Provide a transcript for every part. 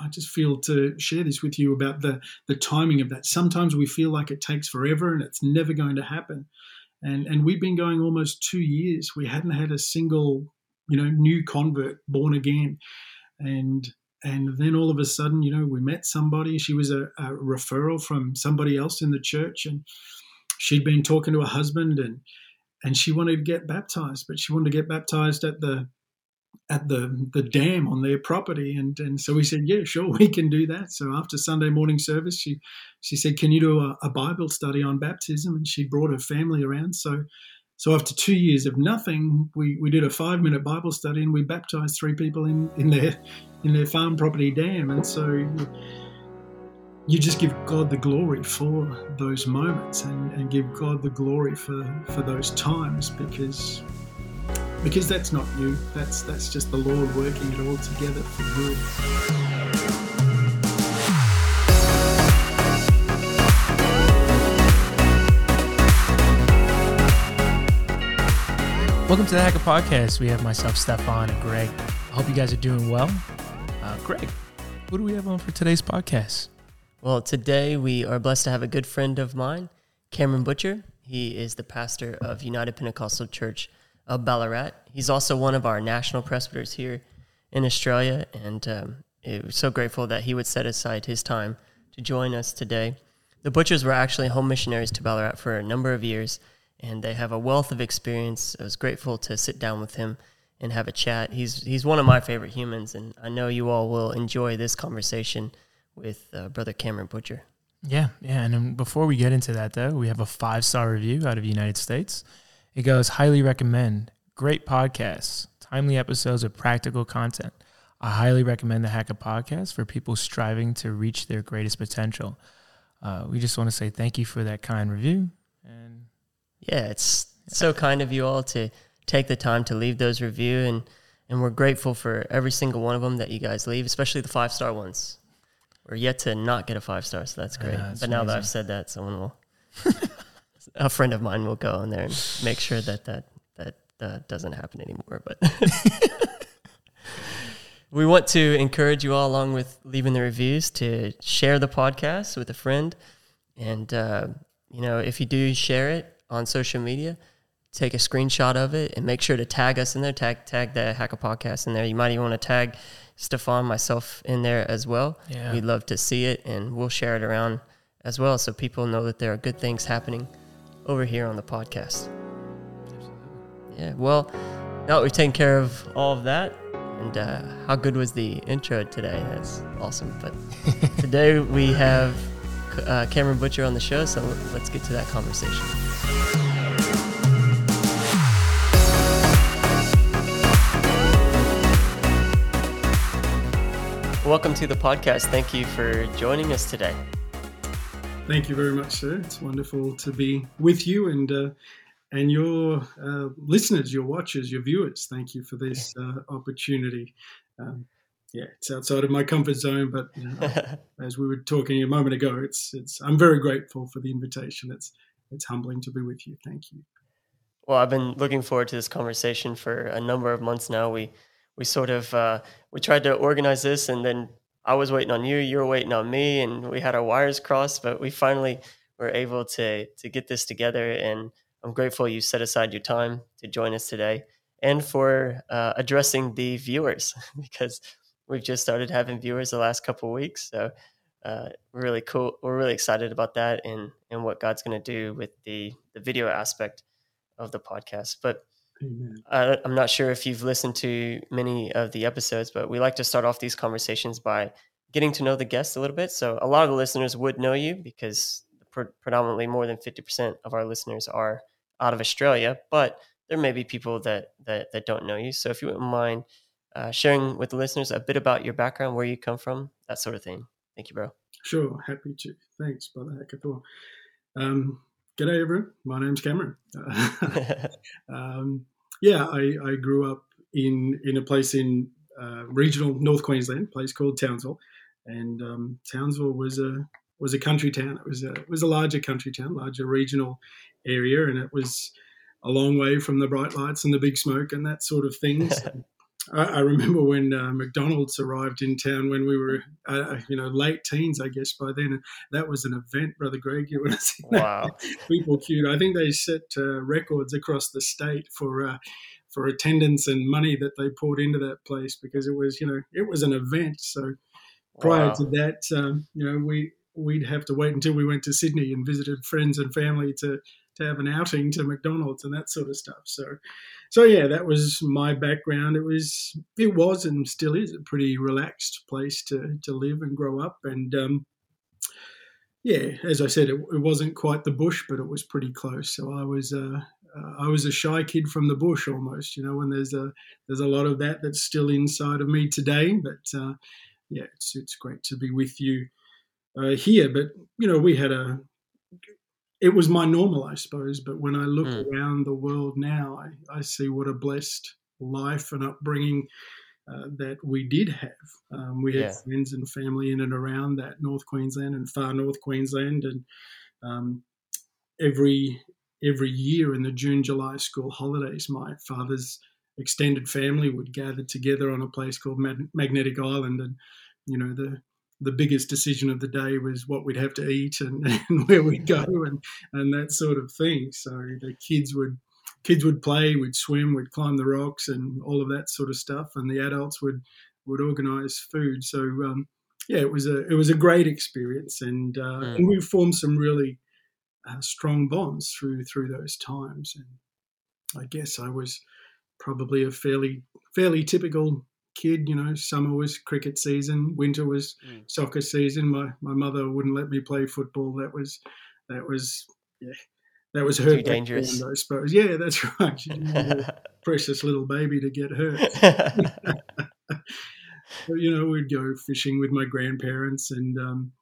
I just feel to share this with you about the the timing of that. Sometimes we feel like it takes forever and it's never going to happen. And and we've been going almost two years. We hadn't had a single, you know, new convert born again. And and then all of a sudden, you know, we met somebody. She was a, a referral from somebody else in the church, and she'd been talking to her husband and and she wanted to get baptized, but she wanted to get baptized at the at the the dam on their property and and so we said yeah sure we can do that. So after sunday morning service she she said can you do a, a, bible study on baptism? And she brought her family around. So so after two years of nothing we we did a five minute bible study and we baptized three people in in their in their farm property dam. And so you just give god the glory for those moments and, and give god the glory for for those times because because that's not you. That's that's just the Lord working it all together for good. Welcome to the Hacker Podcast. We have myself, Stefan, and Greg. I hope you guys are doing well. Uh, Greg, what do we have on for today's podcast? Well, today we are blessed to have a good friend of mine, Cameron Butcher. He is the pastor of United Pentecostal Church of Ballarat. He's also one of our national presbyters here in Australia, and um, it was so grateful that he would set aside his time to join us today. The Butchers were actually home missionaries to Ballarat for a number of years, and they have a wealth of experience. I was grateful to sit down with him and have a chat. He's he's one of my favorite humans, and I know you all will enjoy this conversation with uh, Brother Cameron Butcher. Yeah, yeah. And before we get into that, though, we have a five star review out of the United States. It goes, highly recommend. Great podcasts, timely episodes of practical content. I highly recommend the Hacker podcast for people striving to reach their greatest potential. Uh, we just want to say thank you for that kind review. And yeah, it's so kind of you all to take the time to leave those review and and we're grateful for every single one of them that you guys leave, especially the five star ones. We're yet to not get a five star, so that's great. Yeah, that's but now that I've said that, someone will a friend of mine will go in there and make sure that that that uh, doesn't happen anymore. But we want to encourage you all, along with leaving the reviews, to share the podcast with a friend. And uh, you know, if you do share it on social media, take a screenshot of it and make sure to tag us in there. Tag tag the Hacker Podcast in there. You might even want to tag Stefan, myself in there as well. Yeah. We'd love to see it, and we'll share it around as well, so people know that there are good things happening over here on the podcast. Absolutely. Yeah. Well, now that we've taken care of all of that, and uh, how good was the intro today? That's awesome. But today we have uh, Cameron Butcher on the show, so let's get to that conversation. Welcome to the podcast. Thank you for joining us today. Thank you very much, sir. It's wonderful to be with you and uh, and your uh, listeners, your watchers, your viewers. Thank you for this uh, opportunity. Um, yeah, it's outside of my comfort zone, but you know, as we were talking a moment ago, it's it's. I'm very grateful for the invitation. It's it's humbling to be with you. Thank you. Well, I've been looking forward to this conversation for a number of months now. We we sort of uh, we tried to organize this, and then I was waiting on you, you were waiting on me, and we had our wires crossed, but we finally were able to to get this together. And I'm grateful you set aside your time to join us today and for uh, addressing the viewers because we've just started having viewers the last couple of weeks. So uh, we're really cool. We're really excited about that and and what God's going to do with the the video aspect of the podcast. But uh, I'm not sure if you've listened to many of the episodes, but we like to start off these conversations by getting to know the guests a little bit. So a lot of the listeners would know you because pre- predominantly more than 50% of our listeners are out of Australia, but there may be people that that, that don't know you. So if you wouldn't mind uh, sharing with the listeners a bit about your background, where you come from, that sort of thing. Thank you, bro. Sure, happy to. Thanks, brother Hackathor. Um, g'day, everyone. My name's Cameron. um, yeah, I, I, grew up in in a place in uh, regional North Queensland, a place called Townsville, and um, Townsville was a was a country town. It was a it was a larger country town, larger regional area, and it was a long way from the bright lights and the big smoke and that sort of things. I, I remember when uh, McDonald's arrived in town when we were, uh, you know, late teens, I guess by then. That was an event, brother Greg. You would have seen wow. people queued. I think they set uh, records across the state for uh, for attendance and money that they poured into that place because it was, you know, it was an event. So prior wow. to that, um, you know, we we'd have to wait until we went to Sydney and visited friends and family to to have an outing to McDonald's and that sort of stuff. So, so yeah, that was my background. It was, it was, and still is a pretty relaxed place to to live and grow up. And um, yeah, as I said, it, it, wasn't quite the bush, but it was pretty close. So I was. Uh, uh, I was a shy kid from the bush almost, you know, and there's a there's a lot of that that's still inside of me today. But uh, yeah, it's it's great to be with you uh, here. But you know, we had a it was my normal, I suppose. But when I look mm. around the world now, I, I, see what a blessed life and upbringing uh, that we did have. Um, we yeah. had friends and family in and around that North Queensland and far North Queensland, and um, every every year in the June July school holidays, my father's extended family would gather together on a place called Magnetic Island, and you know the the biggest decision of the day was what we'd have to eat and, and where we'd go and, and that sort of thing. So the kids would kids would play, we'd swim, we'd climb the rocks, and all of that sort of stuff. And the adults would would organise food. So um, yeah, it was a it was a great experience, and uh, mm. and we formed some really uh, strong bonds through through those times. And I guess I was probably a fairly fairly typical kid, you know, summer was cricket season, winter was mm. soccer season. My my mother wouldn't let me play football. That was that was yeah. That was her. Too dangerous. I suppose. Yeah, that's right. precious little baby to get hurt. you know, we'd go fishing with my grandparents and um,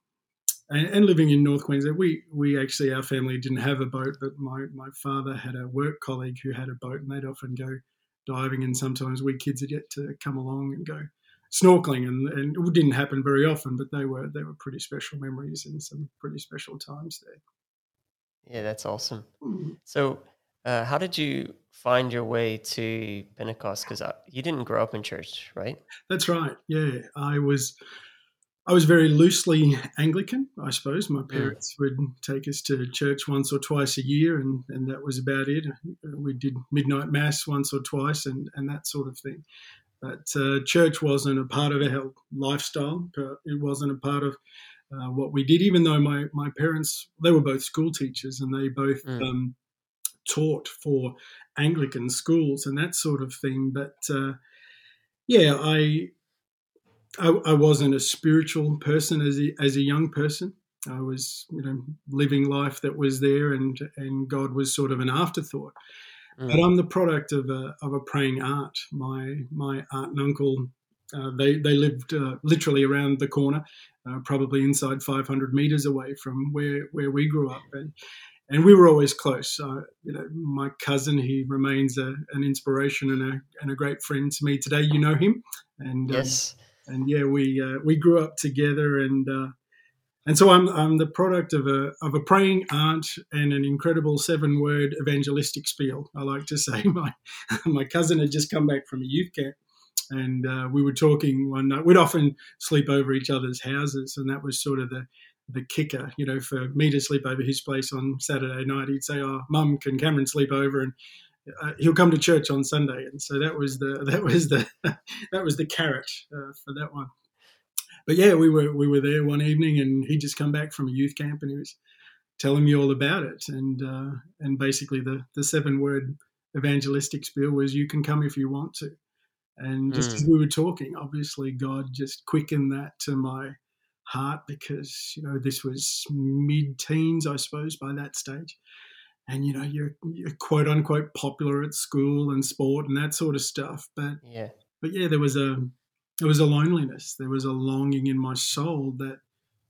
and, and, living in North Queensland. We we actually our family didn't have a boat, but my my father had a work colleague who had a boat, and they'd often go diving, and sometimes we kids would get to come along and go snorkeling, and, and it didn't happen very often, but they were they were pretty special memories and some pretty special times there. Yeah, that's awesome. Mm-hmm. So, uh, how did you find your way to Pentecost? Because uh, you didn't grow up in church, right? That's right. Yeah, I was. I was very loosely Anglican, I suppose. My mm. parents would take us to church once or twice a year, and, and that was about it. We did midnight mass once or twice, and, and that sort of thing. But uh, church wasn't a part of our lifestyle. It wasn't a part of uh, what we did. Even though my my parents they were both school teachers, and they both mm. um, taught for Anglican schools and that sort of thing. But uh, yeah, I I, I, wasn't a spiritual person as a, as a young person. I was, you know, living life that was there, and and God was sort of an afterthought. Mm. But I'm the product of a of a praying aunt. My my aunt and uncle, uh, they they lived uh, literally around the corner, uh, probably inside 500 meters away from where where we grew up, and and we were always close. you know, my cousin, he remains a, an inspiration and a and a great friend to me today. You know him, and um, yes. Um, and yeah, we uh, we grew up together, and uh, and so I'm I'm the product of a of a praying aunt and an incredible seven word evangelistic spiel. I like to say my my cousin had just come back from a youth camp, and uh, we were talking one night. We'd often sleep over each other's houses, and that was sort of the the kicker, you know, for me to sleep over his place on Saturday night. He'd say, "Oh, Mum, can Cameron sleep over?" and uh, he'll come to church on Sunday, and so that was the that was the that was the carrot uh, for that one. But yeah, we were we were there one evening, and he just come back from a youth camp, and he was telling me all about it, and uh, and basically the the seven word evangelistic spiel was, "You can come if you want to." And just mm. as we were talking, obviously God just quickened that to my heart because you know this was mid teens, I suppose, by that stage and you know you're, you're, quote unquote popular at school and sport and that sort of stuff but yeah. but yeah there was a there was a loneliness. There was a longing in my soul that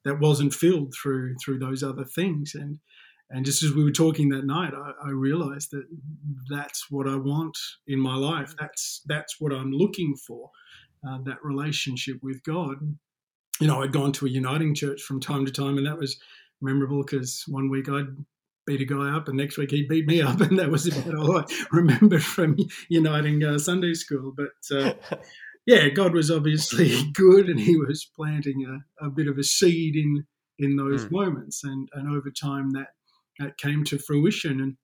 that wasn't filled through through those other things. And and just as we were talking that night I, I realized that that's what i want in my life. That's that's what i'm looking for uh, that relationship with god. You know i'd gone to a uniting church from time to time and that was memorable because one week i'd beat a guy up, and next week he beat me up, and that was about all I remembered from uniting uh, Sunday school. But uh, yeah, God was obviously good, and He was planting a, a bit of a seed in in those mm. moments, and and over time that that came to fruition, and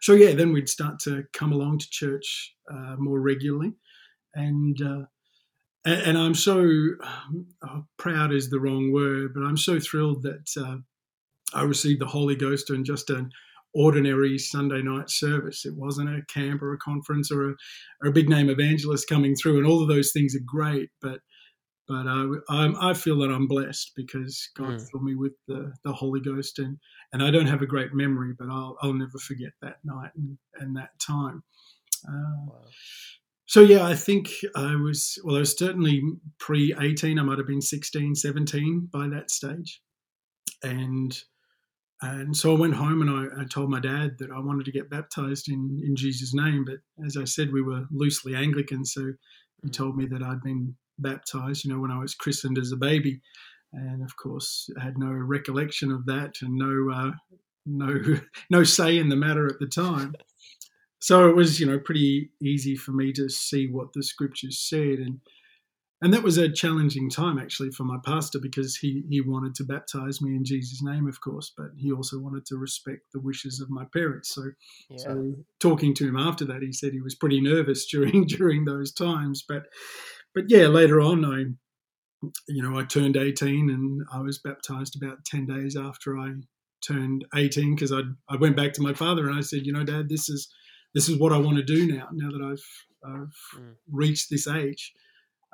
so yeah, then we'd start to come along to church uh, more regularly, and uh, and, I'm so oh, proud is the wrong word, but I'm so thrilled that uh, I received the Holy Ghost in just an ordinary Sunday night service. It wasn't a camp or a conference or a, or a big name evangelist coming through, and all of those things are great, but but I, I, feel that I'm blessed because God mm. filled me with the, the Holy Ghost, and, and I don't have a great memory, but I'll, I'll never forget that night and, and that time. Uh, wow. So, yeah, I think I was, well, I was certainly pre 18. I might have been 16, 17 by that stage. And and so I went home and I, I, told my dad that I wanted to get baptized in, in Jesus' name. But as I said, we were loosely Anglican. So he mm. told me that I'd been baptized, you know, when I was christened as a baby. And of course, I had no recollection of that and no, uh, no, no say in the matter at the time. So it was, you know, pretty easy for me to see what the scriptures said. And and that was a challenging time actually for my pastor because he he wanted to baptize me in Jesus' name, of course, but he also wanted to respect the wishes of my parents. So, yeah. so talking to him after that, he said he was pretty nervous during during those times. But but yeah, later on, I you know I turned eighteen and I was baptized about ten days after I turned eighteen because I I went back to my father and I said, you know, Dad, this is this is what I want to do now. Now that I've I've mm. reached this age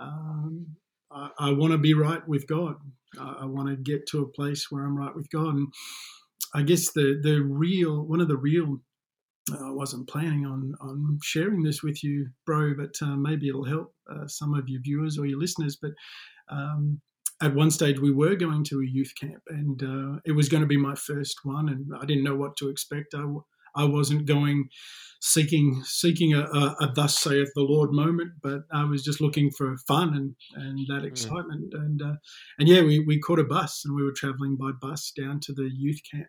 um, I, I want to be right with God. I, I want to get to a place where I'm right with God. And I guess the the real one of the real uh, I wasn't planning on on sharing this with you, bro, but uh, maybe it'll help uh, some of your viewers or your listeners. But um, at one stage, we were going to a youth camp, and uh, it was going to be my first one, and I didn't know what to expect. I, I wasn't going seeking seeking a, a, a, thus saith the Lord moment, but I was just looking for fun and, and that mm. excitement. Mm. And uh, and yeah, we, we caught a bus and we were traveling by bus down to the youth camp,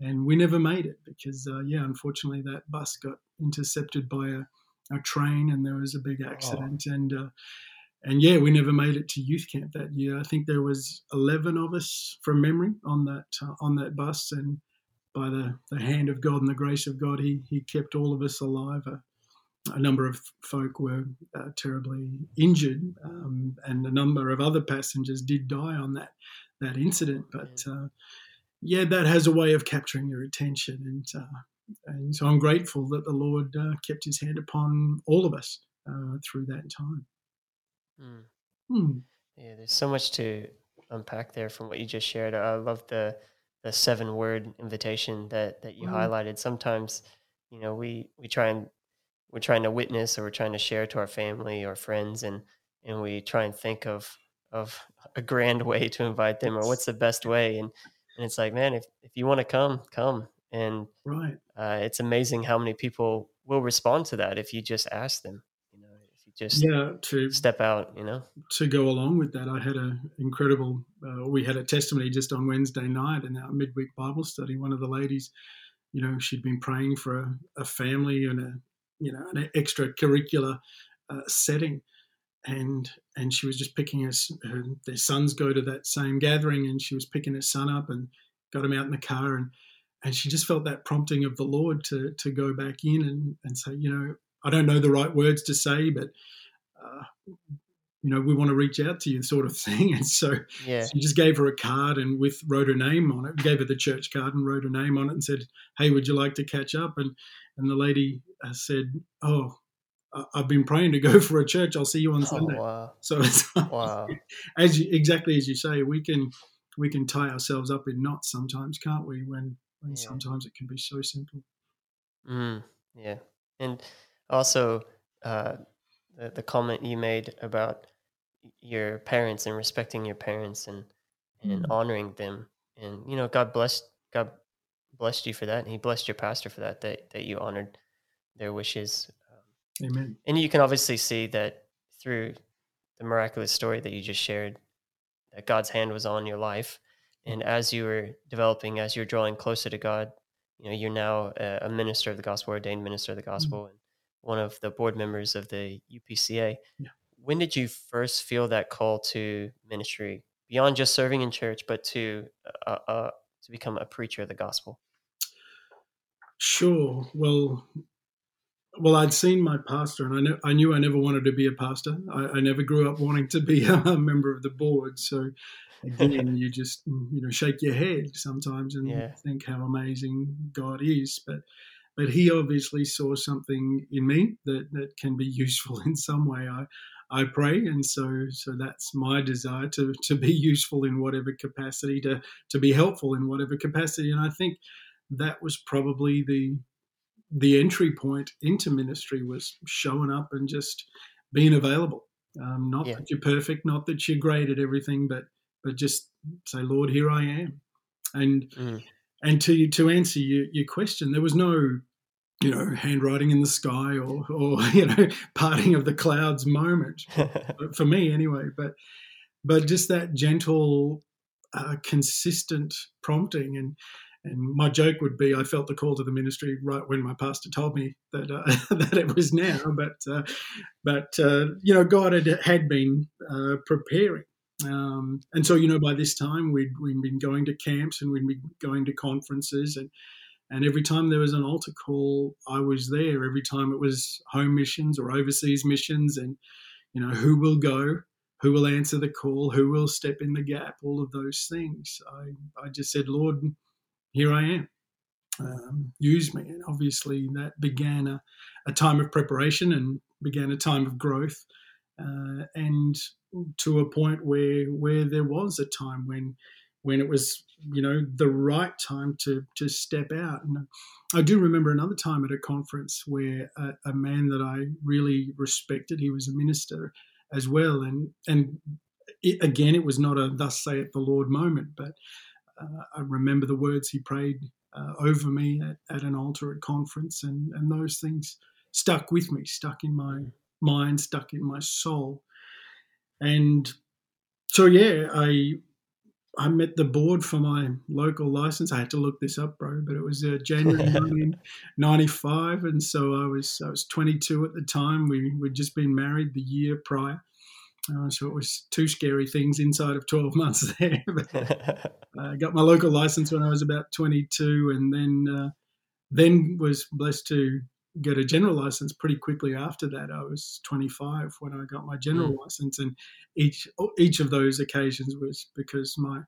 and we never made it because uh, yeah, unfortunately that bus got intercepted by a, a train and there was a big accident oh. and. Uh, and yeah, we never made it to youth camp that year. I think there was eleven of us from memory on that uh, on that bus, and by the, the hand of God and the grace of God, he, he kept all of us alive. A, a number of folk were uh, terribly injured, um, and a number of other passengers did die on that that incident. But uh, yeah, that has a way of capturing your attention, and uh, and so I'm grateful that the Lord uh, kept His hand upon all of us uh, through that time. Mm. Mm. Yeah, there's so much to unpack there from what you just shared. I love the the seven word invitation that that you mm-hmm. highlighted. Sometimes, you know, we we try and we're trying to witness or we're trying to share to our family or friends and and we try and think of of a grand way to invite them or what's the best way and and it's like man if if you want to come come and right uh, it's amazing how many people will respond to that if you just ask them just yeah to step out you know? to go along with that. I had an incredible uh, we had a testimony just on wednesday night in our midweek bible study. One of the ladies you know she'd been praying for a, a family and a you know an extracurricular uh, setting. And and she was just picking us her, their sons go to that same gathering and she was picking her son up and got him out in the car. And and she just felt that prompting of the lord to to go back in and and say you know I don't know the right words to say, but uh, you know, we want to reach out to you, sort of thing. And so, yeah. so just gave her a card and with wrote her name on it. We gave her the church card and wrote her name on it and said, "Hey, would you like to catch up?" And and the lady uh, said, "Oh, I've been praying to go for a church. I'll see you on oh, Sunday." Wow. So it's wow. as you, exactly as you say, we can we can tie ourselves up in knots sometimes, can't we? When when yeah. sometimes it can be so simple. Mm, yeah, and also uh, the, the comment you made about your parents and respecting your parents and and mm. honoring them. And you know god blessed god blessed you for that. And he blessed your pastor for that that, that you honored their wishes. Um, amen. And you can obviously see that through the miraculous story that you just shared that god's hand was on your life. And as you were developing as you're drawing closer to god you know you're now a, a minister of the gospel, ordained minister of the Mm-hmm. gospel, and one of the board members of the UPCA. Yeah. When did you first feel that call to ministry beyond just serving in church, but to uh, uh, to become a preacher of the gospel? Sure. Well, well, I'd seen my pastor, and I, knew I knew I never wanted to be a pastor. I, I never grew up wanting to be a member of the board. So, again, you just you know shake your head sometimes and Yeah. think how amazing God is. But but He obviously saw something in me that that can be useful in some way. I I pray, and so so that's my desire to to be useful in whatever capacity, to to be helpful in whatever capacity, and I think that was probably the the entry point into ministry was showing up and just being available. Um, not Yeah. that you're perfect, not that you're great at everything, but but just say, Lord, here I am. And Mm. and to to answer your, your question, there was no, you know, handwriting in the sky or or you know, parting of the clouds moment for me anyway. But but just that gentle, uh, consistent prompting and. And my joke would be, I felt the call to the ministry right when my pastor told me that uh, that it was now. But uh, but uh, you know, God had had been uh, preparing, um, and so you know, by this time we'd we'd been going to camps and we'd been going to conferences, and and every time there was an altar call, I was there. Every time it was home missions or overseas missions, and you know, who will go, who will answer the call, who will step in the gap, all of those things. I I just said, Lord here I am. Um, use me. And obviously, that began a, a, time of preparation and began a time of growth. Uh, and to a point where where there was a time when when it was you know the right time to to step out and I do remember another time at a conference where a, a man that I really respected he was a minister as well and and it, again it was not a thus saith the Lord moment but uh, I remember the words he prayed uh, over me at, at, an altar at conference, and, and those things stuck with me, stuck in my mind, stuck in my soul. And so, yeah, I I met the board for my local license. I had to look this up, bro, but it was uh, January 1995, and so I was I was 22 at the time. We we'd just been married the year prior. Uh, so it was two scary things inside of 12 months there. I got my local license when I was about 22, and then uh, then was blessed to get a general license pretty quickly after that. I was 25 when I got my general mm. license, and each each of those occasions was because my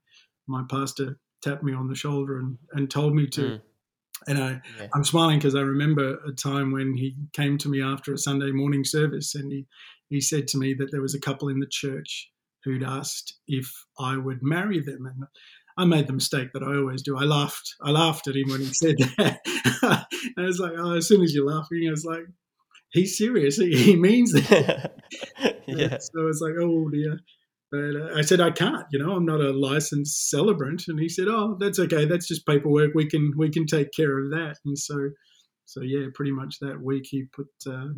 my pastor tapped me on the shoulder and, and told me to. Mm. And I, yeah. I'm smiling because I remember a time when he came to me after a Sunday morning service, and he he said to me that there was a couple in the church who'd asked if I would marry them, and I made the mistake that I always do. I laughed. I laughed at him when he said that. I was like, oh, as soon as you're laughing, I was like, he's serious. He, he means that. yeah. So I was like, oh dear. But uh, I said I can't. You know, I'm not a licensed celebrant. And he said, oh, that's okay. That's just paperwork. We can we can take care of that. And so, so yeah, pretty much that week he put uh,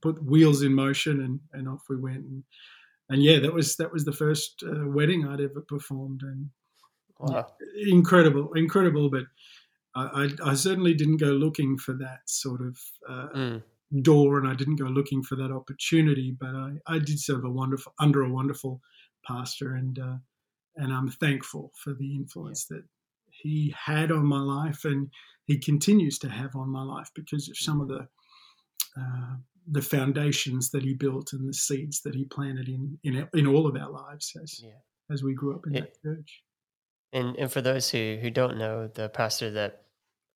put wheels in motion and, and off we went. And, and yeah, that was that was the first uh, wedding I'd ever performed. And Wow. incredible, incredible. But I, I, I, certainly didn't go looking for that sort of uh, mm. door, and I didn't go looking for that opportunity. But I, I did serve a wonderful under a wonderful pastor, and uh, and I'm thankful for the influence yeah. that he had on my life, and he continues to have on my life because of some of the. Uh, the foundations that he built and the seeds that he planted in in, in all of our lives as yeah. as we grew up in It- that church. And and for those who, who don't know, the pastor that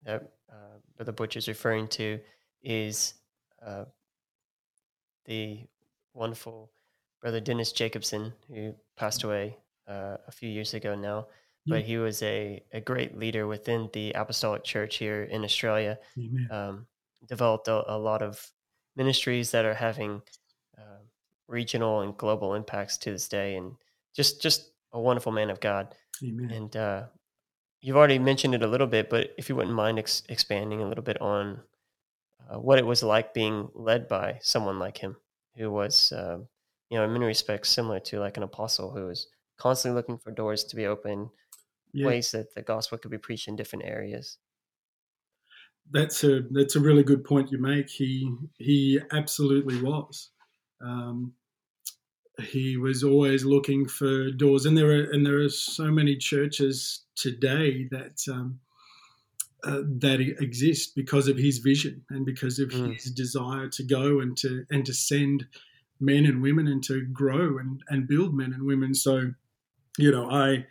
that uh, Brother Butch is referring to is uh, the wonderful Brother Dennis Jacobson, who passed away uh, a few years ago now. But he was a, a great leader within the Apostolic Church here in Australia. Um, developed a, a lot of ministries that are having uh, regional and global impacts to this day, and just just a wonderful man of God. Amen. And uh, you've already mentioned it a little bit, but if you wouldn't mind ex- expanding a little bit on uh, what it was like being led by someone like him, who was, uh, you know, in many respects similar to like an apostle who was constantly looking for doors to be open, Yeah. ways that the gospel could be preached in different areas. that's a that's a really good point you make. He he absolutely was. Um, he was always looking for doors, and there are and there are so many churches today that um, uh, that exist because of his vision and because of mm. his desire to go and to and to send men and women and to grow and and build men and women. So, you know, I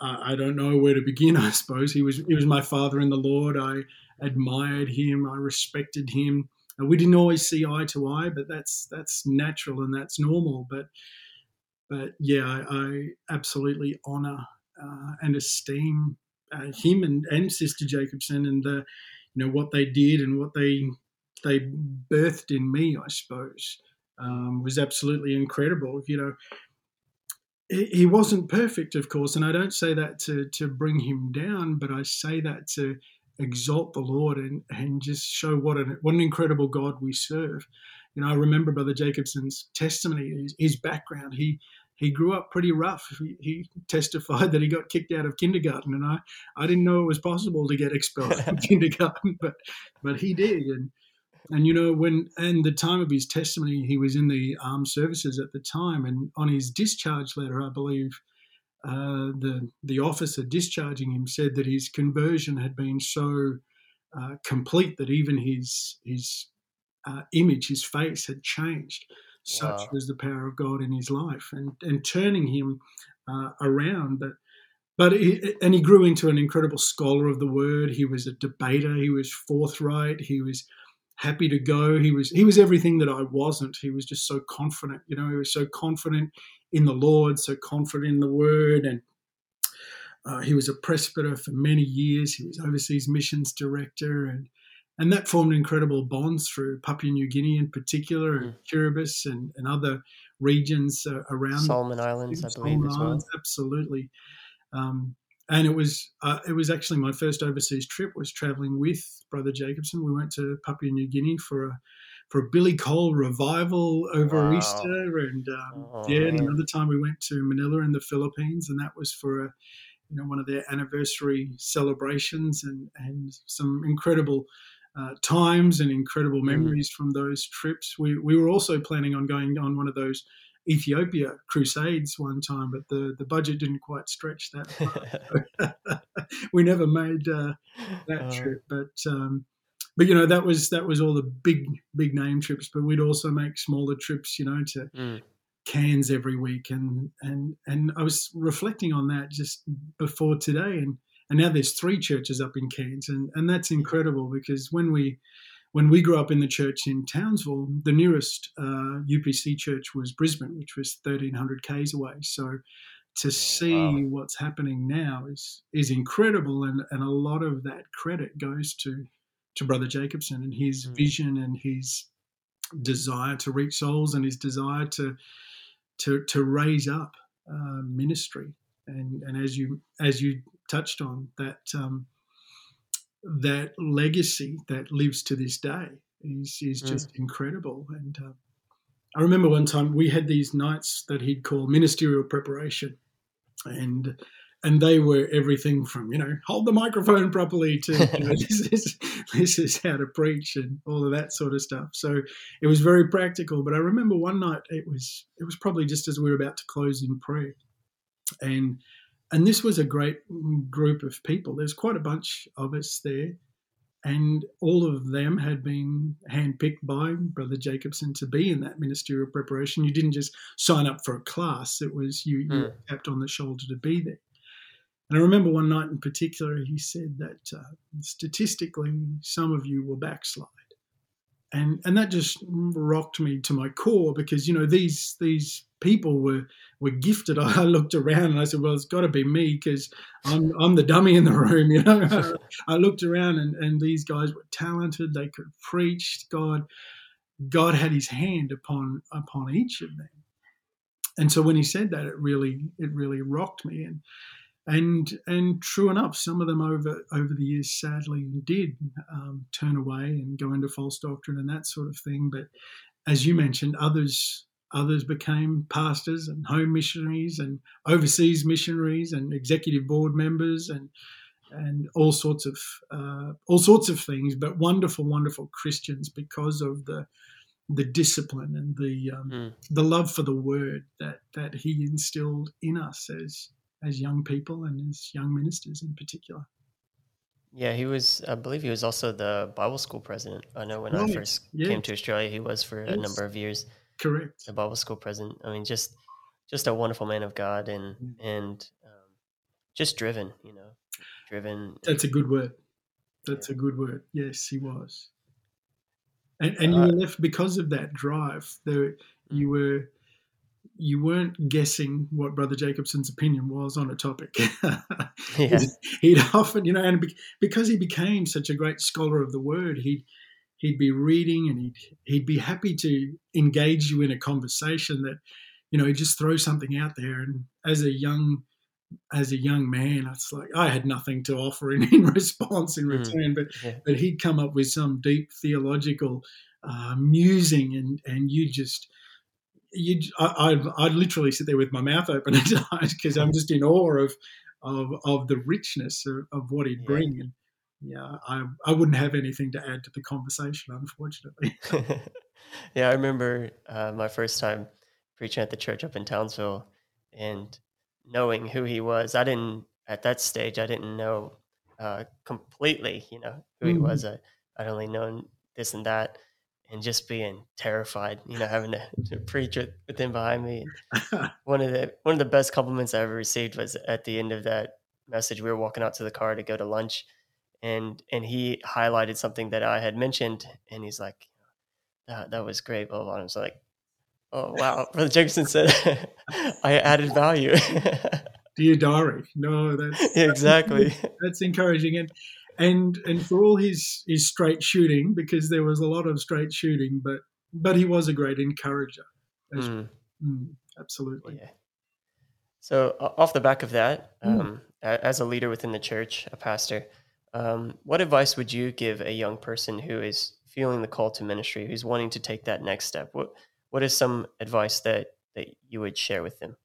I don't know where to begin. I suppose he was he was my father in the Lord. I admired him. I respected him. We didn't always see eye to eye, but that's that's natural and that's normal. But but yeah, I, I absolutely honour uh, and esteem uh, him and, and Sister Jacobson and the you know what they did and what they they birthed in me. I suppose um, was absolutely incredible. You know, he wasn't perfect, of course, and I don't say that to to bring him down, but I say that to exalt the Lord and and just show what an what an incredible God we serve. You know, I remember Brother Jacobson's testimony, his, his background. He he grew up pretty rough. He, he, testified that he got kicked out of kindergarten, and I, I didn't know it was possible to get expelled from kindergarten, but but he did. And and you know when and the time of his testimony, he was in the armed services at the time, and on his discharge letter, I believe. Uh, the the officer discharging him said that his conversion had been so uh, complete that even his his uh, image, his face, had changed. Such wow. was the power of God in his life, and and turning him uh, around. But but he, and he grew into an incredible scholar of the word. He was a debater. He was forthright. He was happy to go. He was he was everything that I wasn't. He was just so confident. You know, he was so confident in the Lord, so confident in the Word, and uh, he was a presbyter for many years. He was overseas missions director, and and that formed incredible bonds through Papua New Guinea in particular, mm. and Kiribati and, and other regions uh, around Solomon Islands, I believe Solomon as well. Islands, absolutely. Um, and it was uh, it was actually my first overseas trip was traveling with Brother Jacobson. We went to Papua New Guinea for a for a Billy Cole revival over wow. Easter, and um, oh, yeah, and another time we went to Manila in the Philippines, and that was for a you know one of their anniversary celebrations, and and some incredible uh, times and incredible mm. memories mm. from those trips. We, we were also planning on going on one of those Ethiopia crusades one time, but the, the budget didn't quite stretch that. we never made uh, that uh, trip, but um, but you know that was that was all the big big name trips. But we'd also make smaller trips, you know, to mm. Cairns every week, and and and I was reflecting on that just before today, and and now there's three churches up in Cairns, and and that's incredible because when we when we grew up in the church in Townsville, the nearest uh, UPC church was Brisbane, which was 1,300 k's away. So to oh, see wow. what's happening now is is incredible, and, and a lot of that credit goes to to Brother Jacobson and his mm. vision and his desire to reach souls and his desire to to to raise up uh, ministry. And and as you as you touched on that um, that legacy that lives to this day is is mm. just incredible. And uh, I remember one time we had these nights that he'd call ministerial preparation, and and they were everything from you know hold the microphone properly to you know, this is this is how to preach and all of that sort of stuff. So it was very practical. But I remember one night it was it was probably just as we were about to close in prayer, and and this was a great group of people. There's quite a bunch of us there, and all of them had been handpicked by Brother Jacobson to be in that ministerial preparation. You didn't just sign up for a class; it was you, you mm. tapped on the shoulder to be there. And I remember one night in particular, he said that uh, statistically, some of you will backslide and and that just rocked me to my core because you know these these people were were gifted. I looked around and I said, well, it's got to be me because I'm I'm the dummy in the room. You know, I looked around and and these guys were talented. They could preach. God God had His hand upon upon each of them. And so when he said that, it really it really rocked me and and and true enough, some of them over over the years sadly did um, turn away and go into false doctrine and that sort of thing. But as you mentioned, others others became pastors and home missionaries and overseas missionaries and executive board members and and all sorts of uh, all sorts of things, but wonderful, wonderful Christians because of the the discipline and the um, Mm. the love for the word that that he instilled in us as as young people and as young ministers in particular. Yeah, he was. I believe he was also the Bible school president. I know when I first yes. came to Australia, he was for a number of years Correct. the Bible school president. I mean, just just a wonderful man of God and Mm. and um, just driven. You know, driven. That's a good word. That's Yeah. a good word. Yes, he was. And and you Uh, were left because of that drive. There, you were you weren't guessing what Brother Jacobson's opinion was on a topic. Yeah. he'd often, you know, and be- because he became such a great scholar of the word, he'd he'd be reading and he'd he'd be happy to engage you in a conversation that, you know, he'd just throw something out there. And as a young as a young man, it's like I had nothing to offer in, in response in Mm. return, but Yeah. but he'd come up with some deep theological uh, musing, and and you just you I I'd, I'd literally sit there with my mouth open because I'm just in awe of of of the richness of, of what he'd Yeah. bring, and yeah, I I wouldn't have anything to add to the conversation, unfortunately. yeah, I remember uh, my first time preaching at the church up in Townsville and knowing who he was. I didn't, at that stage, I didn't know uh, completely, you know, who he Mhm. was. I, I'd only known this and that and just being terrified, you know, having to, to preach with, with him behind me. And one of the one of the best compliments I ever received was at the end of that message. We were walking out to the car to go to lunch, and and he highlighted something that I had mentioned, and he's like, "That that was great." Blah blah. blah. I was like, "Oh wow!" Brother Jacobson said, "I added value." Dear diary, no, that's exactly. that's encouraging and and and for all his his straight shooting because there was a lot of straight shooting but but he was a great encourager Mm, mm, absolutely yeah. So off the back of that, Mm. um, as a leader within the church, a pastor, um, what advice would you give a young person who is feeling the call to ministry, who's wanting to take that next step? What What is some advice that that you would share with them?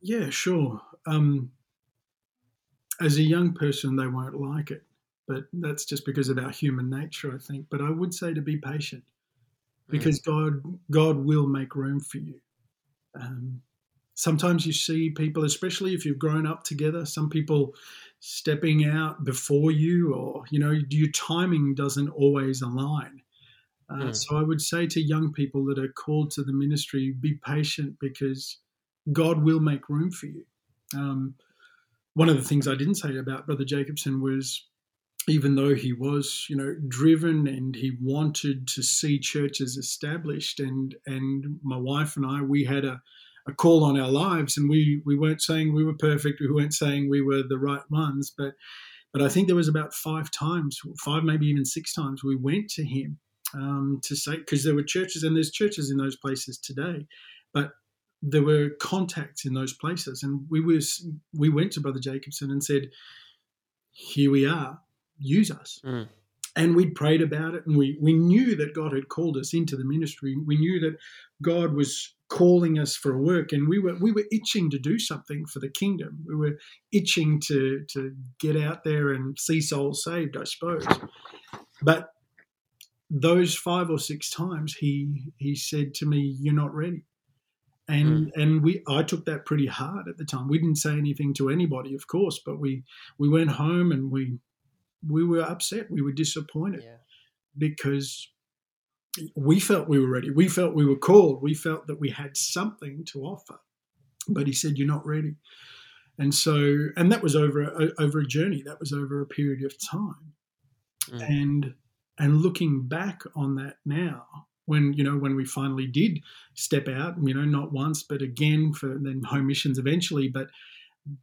yeah sure um as a young person they won't like it. But that's just because of our human nature i think. But i would say to be patient because god god will make room for you. Um, sometimes you see people especially if you've grown up together some people stepping out before you or you know your timing doesn't always align. Uh, Mm. so i would say to young people that are called to the ministry be patient because god will make room for you. Um, one of the things i didn't say about brother jacobson was even though he was, you know, driven and he wanted to see churches established, and and my wife and I, we had a, a call on our lives, and we we weren't saying we were perfect, we weren't saying we were the right ones, but but I think there was about five times, five maybe even six times, we went to him um, to say because there were churches and there's churches in those places today, but there were contacts in those places, and we was we went to Brother Jacobson and said, "Here we are, use us." Mm. And we prayed about it, and we we knew that God had called us into the ministry. We knew that God was calling us for a work, and we were we were itching to do something for the kingdom. We were itching to to get out there and see souls saved, I suppose. But those five or six times, he he said to me, "You're not ready." And and we I took that pretty hard at the time. We didn't say anything to anybody, of course, but we we went home and we we were upset. We were disappointed Yeah. because we felt we were ready. We felt we were called. We felt that we had something to offer. But he said, "You're not ready." And so, and that was over a, over a journey. That was over a period of time. Mm. And and looking back on that now, when you know when we finally did step out, you know, not once but again for then home missions eventually, but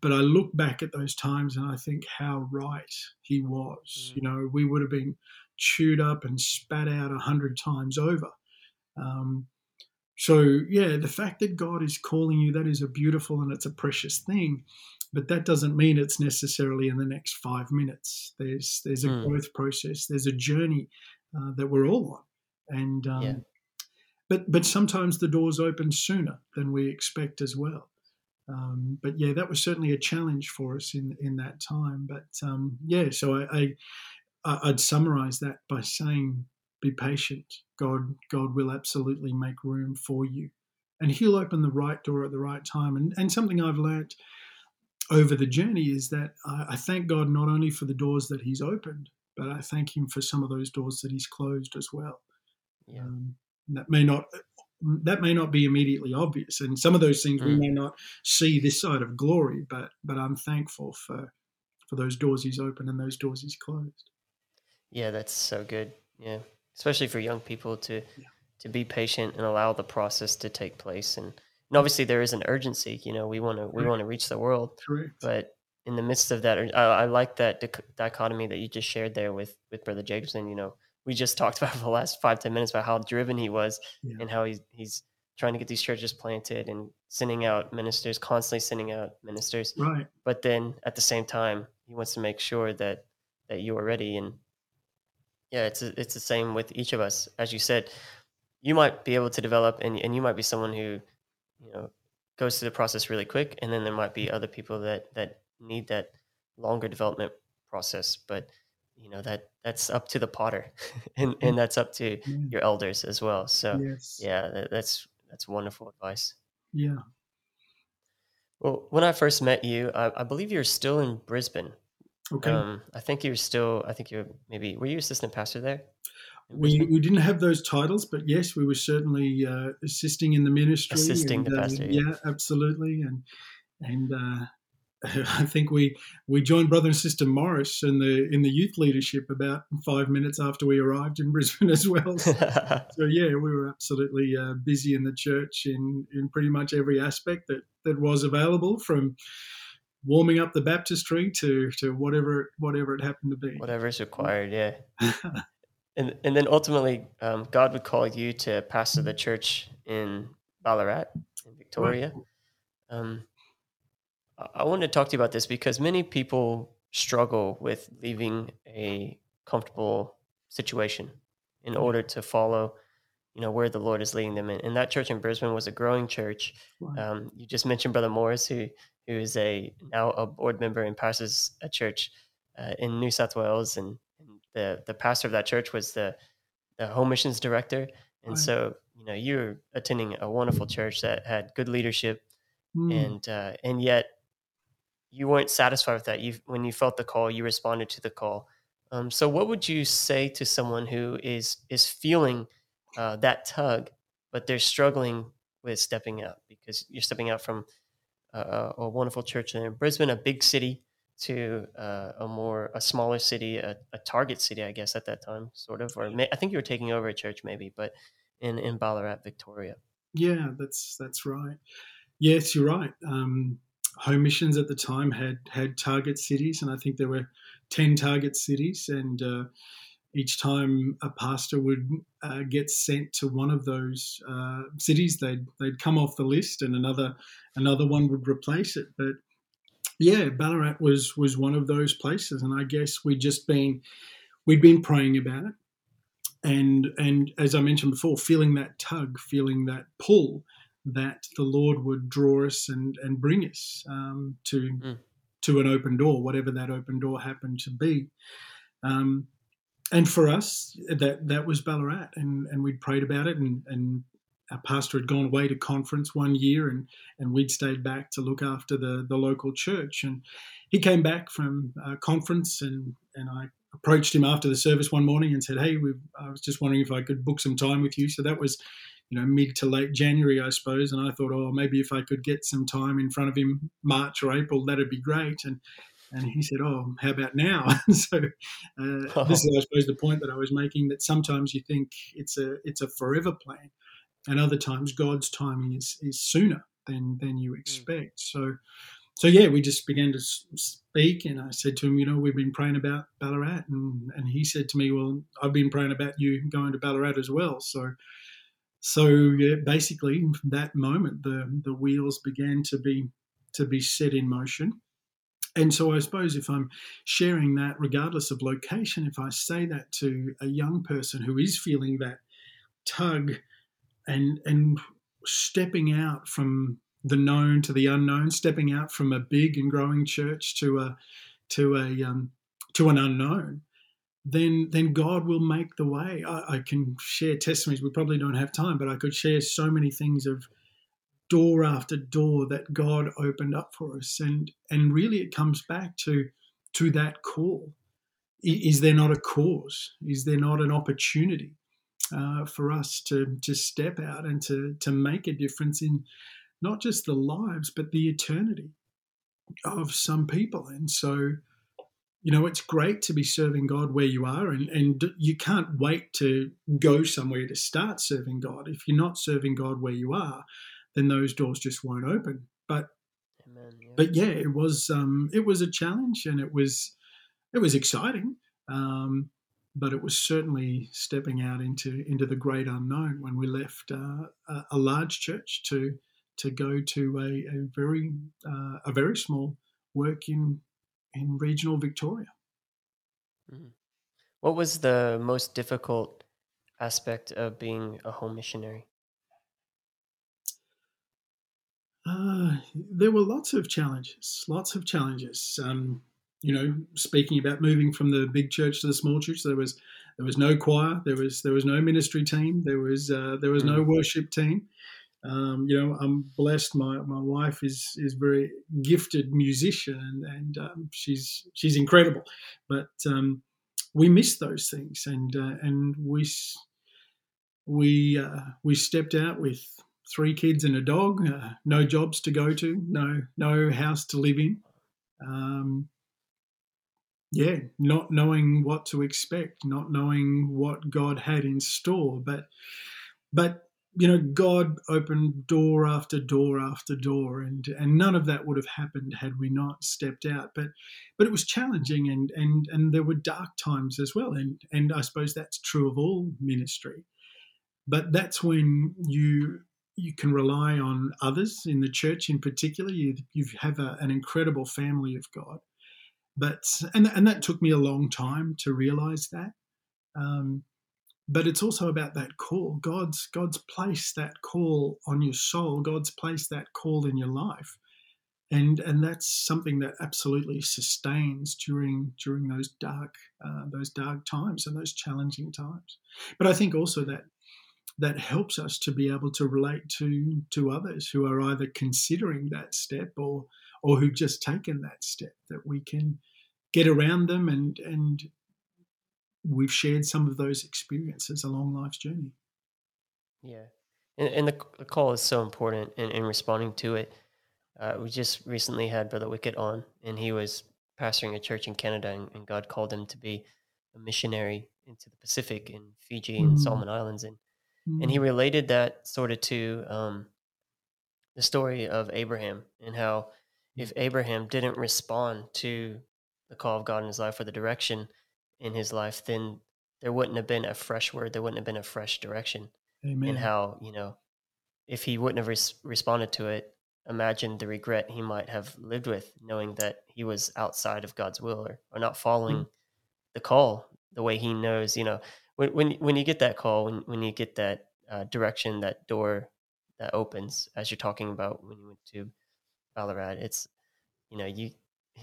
but I look back at those times and I think how right he was. Mm. You know, we would have been chewed up and spat out a hundred times over. Um, so yeah, the fact that God is calling you, that is a beautiful and it's a precious thing. But that doesn't mean it's necessarily in the next five minutes. There's there's a Mm. growth process. There's a journey uh, that we're all on, and um, Yeah. but but sometimes the doors open sooner than we expect as well. Um, but yeah, that was certainly a challenge for us in in that time. But um, yeah, so I, I I'd summarize that by saying, be patient. God God will absolutely make room for you, and He'll open the right door at the right time. And and something I've learnt over the journey is that I, I thank God not only for the doors that He's opened, but I thank Him for some of those doors that He's closed as well. Yeah. Um, that may not that may not be immediately obvious, and some of those things mm. we may not see this side of glory. But but I'm thankful for for those doors He's opened and those doors He's closed. Yeah, that's so good. Yeah, especially for young people to yeah. to be patient and allow the process to take place and and obviously there is an urgency. You know, we want to we want to reach the world, Correct. but in the midst of that, I, I like that dichotomy that you just shared there with with Brother Jacobson. You know, we just talked about for the last five ten minutes about how driven he was yeah. and how he's he's trying to get these churches planted and sending out ministers, constantly sending out ministers. Right. But then at the same time, he wants to make sure that that you are ready. And yeah, it's a, it's the same with each of us. As you said, you might be able to develop, and and you might be someone who you know goes through the process really quick and then there might be other people that that need that longer development process but you know that that's up to the potter and and that's up to yeah. your elders as well so yes. yeah that, that's that's wonderful advice yeah well when i first met you i, I believe you're still in brisbane okay um, i think you're still i think you're maybe were you assistant pastor there we, we didn't have those titles, but yes, we were certainly uh, assisting in the ministry. Assisting and, the pastor, uh, yeah. yeah. absolutely, and and uh, I think we we joined brother and sister Morris in the in the youth leadership about five minutes after we arrived in Brisbane as well. So, so yeah, we were absolutely uh, busy in the church in in pretty much every aspect that that was available from warming up the baptistry to to whatever whatever it happened to be. Whatever is required, yeah. And and then ultimately, um, God would call you to pastor the church in Ballarat, in Victoria. Um, I want to talk to you about this because many people struggle with leaving a comfortable situation in order to follow, you know, where the Lord is leading them. And, and that church in Brisbane was a growing church. Um, you just mentioned Brother Morris, who who is a now a board member and pastors a church uh, in New South Wales, and the the pastor of that church was the the home missions director, and right. so you know you're attending a wonderful church that had good leadership, mm. and uh, and yet you weren't satisfied with that. You when you felt the call, you responded to the call. Um, so what would you say to someone who is is feeling uh, that tug, but they're struggling with stepping out because you're stepping out from a, a wonderful church in Brisbane, a big city, to uh, a more a smaller city, a, a, target city, I guess at that time, sort of. Or may, I think you were taking over a church, maybe, but in in Ballarat, Victoria. Yeah, that's that's right. Yes, you're right. Um, home missions at the time had had target cities, and I think there were ten target cities, and uh, each time a pastor would uh, get sent to one of those uh, cities, they'd they'd come off the list, and another another one would replace it. But yeah, Ballarat was was one of those places, and I guess we'd just been we'd been praying about it, and and as I mentioned before, feeling that tug, feeling that pull that the Lord would draw us and and bring us um, to mm. to an open door, whatever that open door happened to be. Um, and for us, that that was Ballarat, and and we'd prayed about it, and and our pastor had gone away to conference one year and, and we'd stayed back to look after the, the local church. And he came back from a conference and, and I approached him after the service one morning and said, Hey, I was just wondering if I could book some time with you. So that was, you know, mid to late January, I suppose. And I thought, oh, maybe if I could get some time in front of him March or April, that'd be great. And and he said, "Oh, how about now?" so uh, oh. this is, I suppose, the point that I was making. That sometimes you think it's a it's a forever plan, and other times God's timing is is sooner than than you hmm. expect. Mm. So, so yeah, we just began to speak, and I said to him, you know, we've been praying about Ballarat, and and he said to me, well, I've been praying about you going to Ballarat as well. So, so yeah, basically, from that moment, the the wheels began to be to be set in motion. And so I suppose if I'm sharing that, regardless of location, if I say that to a young person who is feeling that tug and and stepping out from the known to the unknown, stepping out from a big and growing church to a to a um, to an unknown, then then God will make the way. I, I, can share testimonies. We probably don't have time, but I could share so many things of door after door that God opened up for us, and and really it comes back to to that call. Is there not a cause? Is there not an opportunity uh, for us to to step out and to to make a difference in not just the lives but the eternity of some people? And so you know, it's great to be serving God where you are, and, and you can't wait to go somewhere to start serving God. If you're not serving God where you are, then those doors just won't open. But Amen, yeah. but yeah, it was um, it was a challenge, and it was it was exciting, um, but it was certainly stepping out into into the great unknown when we left uh, a, a, large church to to go to a, a very uh, a very small work in in regional Victoria. Mm-hmm. What was the most difficult aspect of being a home missionary? Uh, there were lots of challenges, lots of challenges. Um, you know, speaking about moving from the big church to the small church, there was there was no choir, there was there was no ministry team, there was uh, there was no mm. worship team. Um, you know, I'm blessed. My my wife is is very gifted musician, and, and um, she's she's incredible. But um, we miss those things, and uh, and we we uh, we stepped out with three kids and a dog, uh, no jobs to go to, no no house to live in. Um, yeah, not knowing what to expect, not knowing what God had in store, but but you know, God opened door after door after door, and and none of that would have happened had we not stepped out. But but it was challenging, and and and there were dark times as well, and and I suppose that's true of all ministry. But that's when you you can rely on others in the church, in particular. You you have a, an incredible family of God, but and and that took me a long time to realize that. Um, but it's also about that call. God's god's placed that call on your soul. God's placed that call in your life. And and that's something that absolutely sustains during during those dark uh, those dark times and those challenging times. But i think also that that helps us to be able to relate to to others who are either considering that step or or who've just taken that step that we can get around them and and we've shared some of those experiences along life's journey. Yeah. And, and the, the call is so important in, in responding to it. Uh, we just recently had Brother Wickett on, and he was pastoring a church in Canada, and, and God called him to be a missionary into the Pacific in Fiji and mm. Solomon Islands. And, mm. and he mm. related that sort of to um, the story of Abraham and how if Abraham didn't respond to the call of God in his life or the direction, in his life, then there wouldn't have been a fresh word. There wouldn't have been a fresh direction. Amen. And how, you know, if he wouldn't have res- responded to it, imagine the regret he might have lived with knowing that he was outside of God's will or, or not following mm. the call the way he knows, you know, when, when, when you get that call, when, when you get that uh, direction, that door that opens, as you're talking about when you went to Ballarat, it's, you know, you,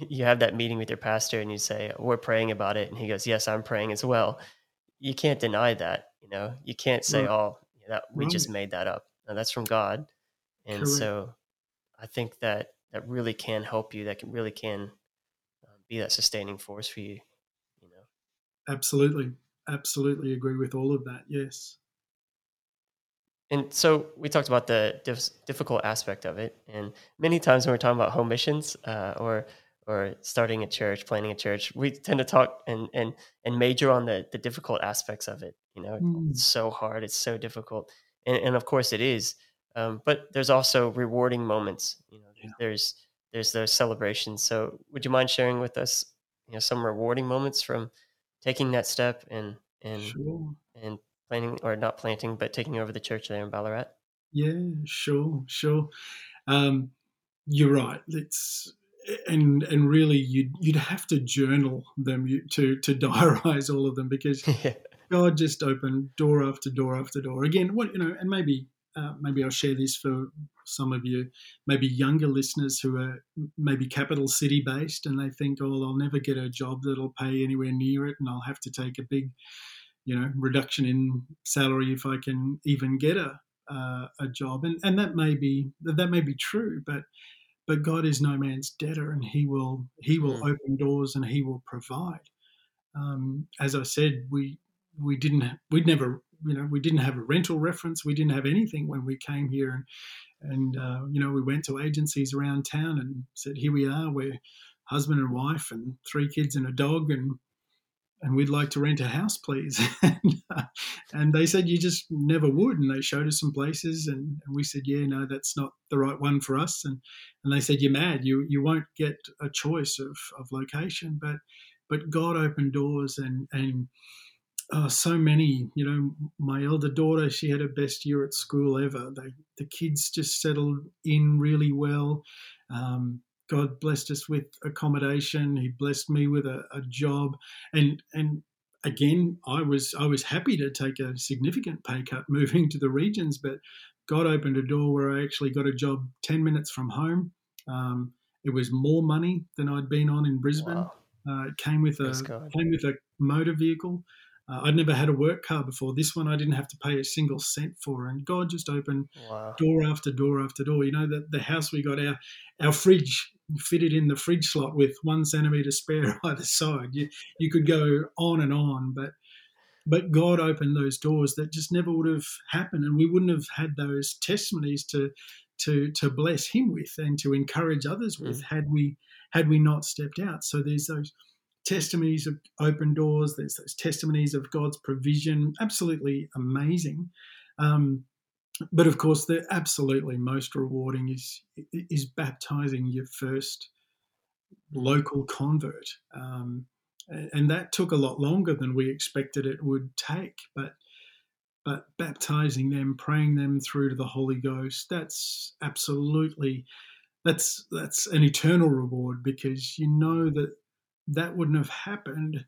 you have that meeting with your pastor and you say, We're praying about it. And he goes, Yes, I'm praying as well. You can't deny that. You know, you can't say, right. Oh, that we right. just made that up. No, that's from God. And Correct. so I think that that really can help you. That can really can uh, be that sustaining force for you. You know, absolutely, absolutely agree with all of that. Yes. And so we talked about the dif- difficult aspect of it, and many times when we're talking about home missions uh, or or starting a church, planning a church, we tend to talk and and and major on the the difficult aspects of it. You know, mm. it's so hard, it's so difficult, and and of course it is. Um, but there's also rewarding moments. You know, yeah. there's there's those celebrations. So, would you mind sharing with us, you know, some rewarding moments from taking that step and and sure. and planning or not planting, but taking over the church there in Ballarat? Yeah, sure, sure. Um, you're right. It's and and really you'd you'd have to journal them to to diarize all of them because yeah. God just opened door after door after door again. What you know, and maybe uh, maybe I'll share this for some of you, maybe younger listeners who are maybe capital city based and they think, oh, I'll never get a job that'll pay anywhere near it and I'll have to take a big, you know, reduction in salary if I can even get a, uh, a job. And, and that may be, that may be true, but, but God is no man's debtor and he will, he will mm. open doors and he will provide. Um, as I said, we, we didn't, we'd never you know, we didn't have a rental reference. We didn't have anything when we came here. And, and uh, you know, we went to agencies around town and said, here we are. We're husband and wife and three kids and a dog. And, and we'd like to rent a house, please. and, uh, and, they said, you just never would. And they showed us some places. And, and, we said, yeah, no, that's not the right one for us. And, and they said, you're mad. You, you won't get a choice of, of location. But, but God opened doors and, and, oh, so many. You know, my elder daughter, she had her best year at school ever. They, the kids just settled in really well. Um, God blessed us with accommodation. He blessed me with a, a job, and and again, I was I was happy to take a significant pay cut moving to the regions, but God opened a door where I actually got a job ten minutes from home. Um, it was more money than I'd been on in Brisbane. Wow. Uh, it came with a came with a motor vehicle. Uh, I'd never had a work car before. This one I didn't have to pay a single cent for, and God just opened wow. door after door after door. You know that the house we got our our fridge fitted in the fridge slot with one centimeter spare either side. You you could go on and on, but but God opened those doors that just never would have happened, and we wouldn't have had those testimonies to to to bless Him with and to encourage others with mm. had we had we not stepped out. So there's those testimonies of open doors. There's those testimonies of God's provision. Absolutely amazing. Um, but of course, the absolutely most rewarding is is baptizing your first local convert, um, and that took a lot longer than we expected it would take. But but baptizing them, praying them through to the Holy Ghost, that's absolutely that's that's an eternal reward because you know that that wouldn't have happened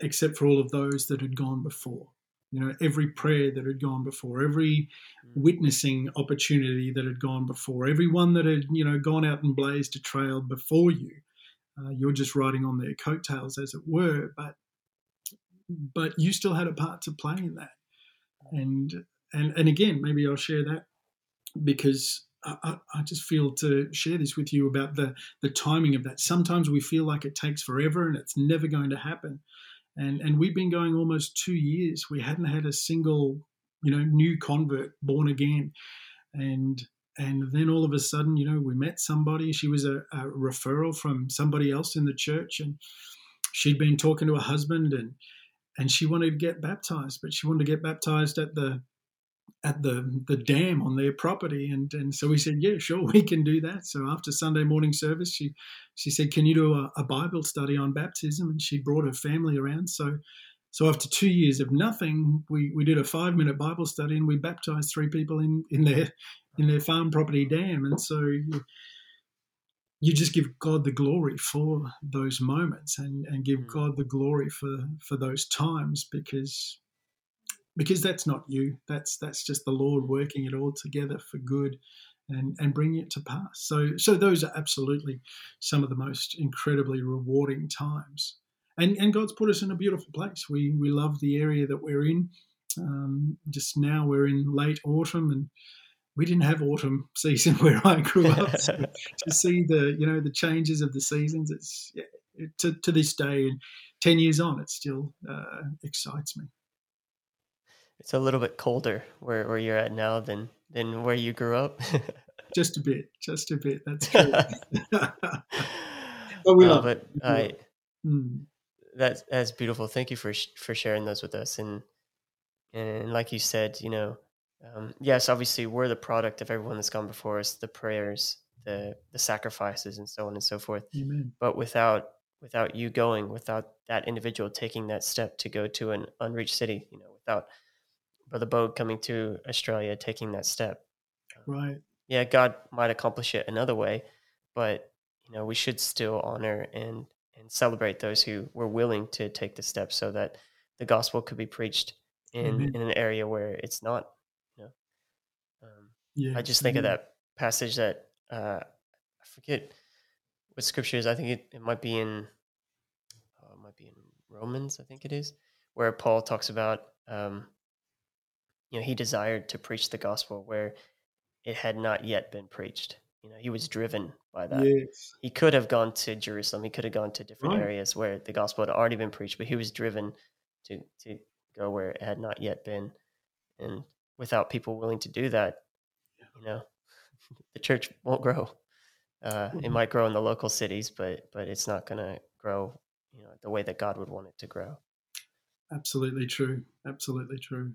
except for all of those that had gone before. You know, every prayer that had gone before, every mm. witnessing opportunity that had gone before, everyone that had, you know, gone out and blazed a trail before you. Uh, you're just riding on their coattails, as it were, but but you still had a part to play in that. And and and again, maybe I'll share that because I, I, just feel to share this with you about the the timing of that. Sometimes we feel like it takes forever and it's never going to happen. And and we've been going almost two years. We hadn't had a single, you know, new convert born again. And and then all of a sudden, you know, we met somebody. She was a, a referral from somebody else in the church, and she'd been talking to her husband and and she wanted to get baptized, but she wanted to get baptized at the at the the dam on their property and and so we said yeah sure we can do that. So after sunday morning service she she said can you do a, a, bible study on baptism? And she brought her family around. So so after two years of nothing we we did a five minute bible study and we baptized three people in in their in their farm property dam. And so you, you just give God the glory for those moments and, and give mm. God the glory for, for those times because because that's not you. That's that's just the Lord working it all together for good and, and bringing it to pass. So so those are absolutely some of the most incredibly rewarding times. And and God's put us in a beautiful place. We we love the area that we're in. Um, just now we're in late autumn and we didn't have autumn season where I grew up. So to see the you know the changes of the seasons, it's yeah, to to this day and ten years on, it still uh, excites me it's a little bit colder where, where you're at now than than where you grew up. just a bit, just a bit. That's true. but we love it. I, mm. that's that's beautiful. Thank you for for sharing those with us. And and like you said, you know, um, yes, obviously we're the product of everyone that's gone before us, the prayers, the the sacrifices, and so on and so forth. Amen. But without without you going, without that individual taking that step to go to an unreached city, you know, without Brother Bogue coming to Australia, taking that step. Right. Yeah, God might accomplish it another way, but you know we should still honor and and celebrate those who were willing to take the step, so that the gospel could be preached in mm-hmm. in an area where it's not you know Yeah, I just think of that passage that uh, I forget what scripture is. I think it, it might be in uh, it might be in Romans. I think it is where Paul talks about um, you know he desired to preach the gospel where it had not yet been preached. You know, he was driven by that. Yes. He could have gone to Jerusalem. He could have gone to different Right. areas where the gospel had already been preached, but he was driven to to go where it had not yet been. And without people willing to do that, you know, the church won't grow. Uh, it Mhm. might grow in the local cities, but but it's not going to grow, you know, the way that God would want it to grow. Absolutely true. Absolutely true.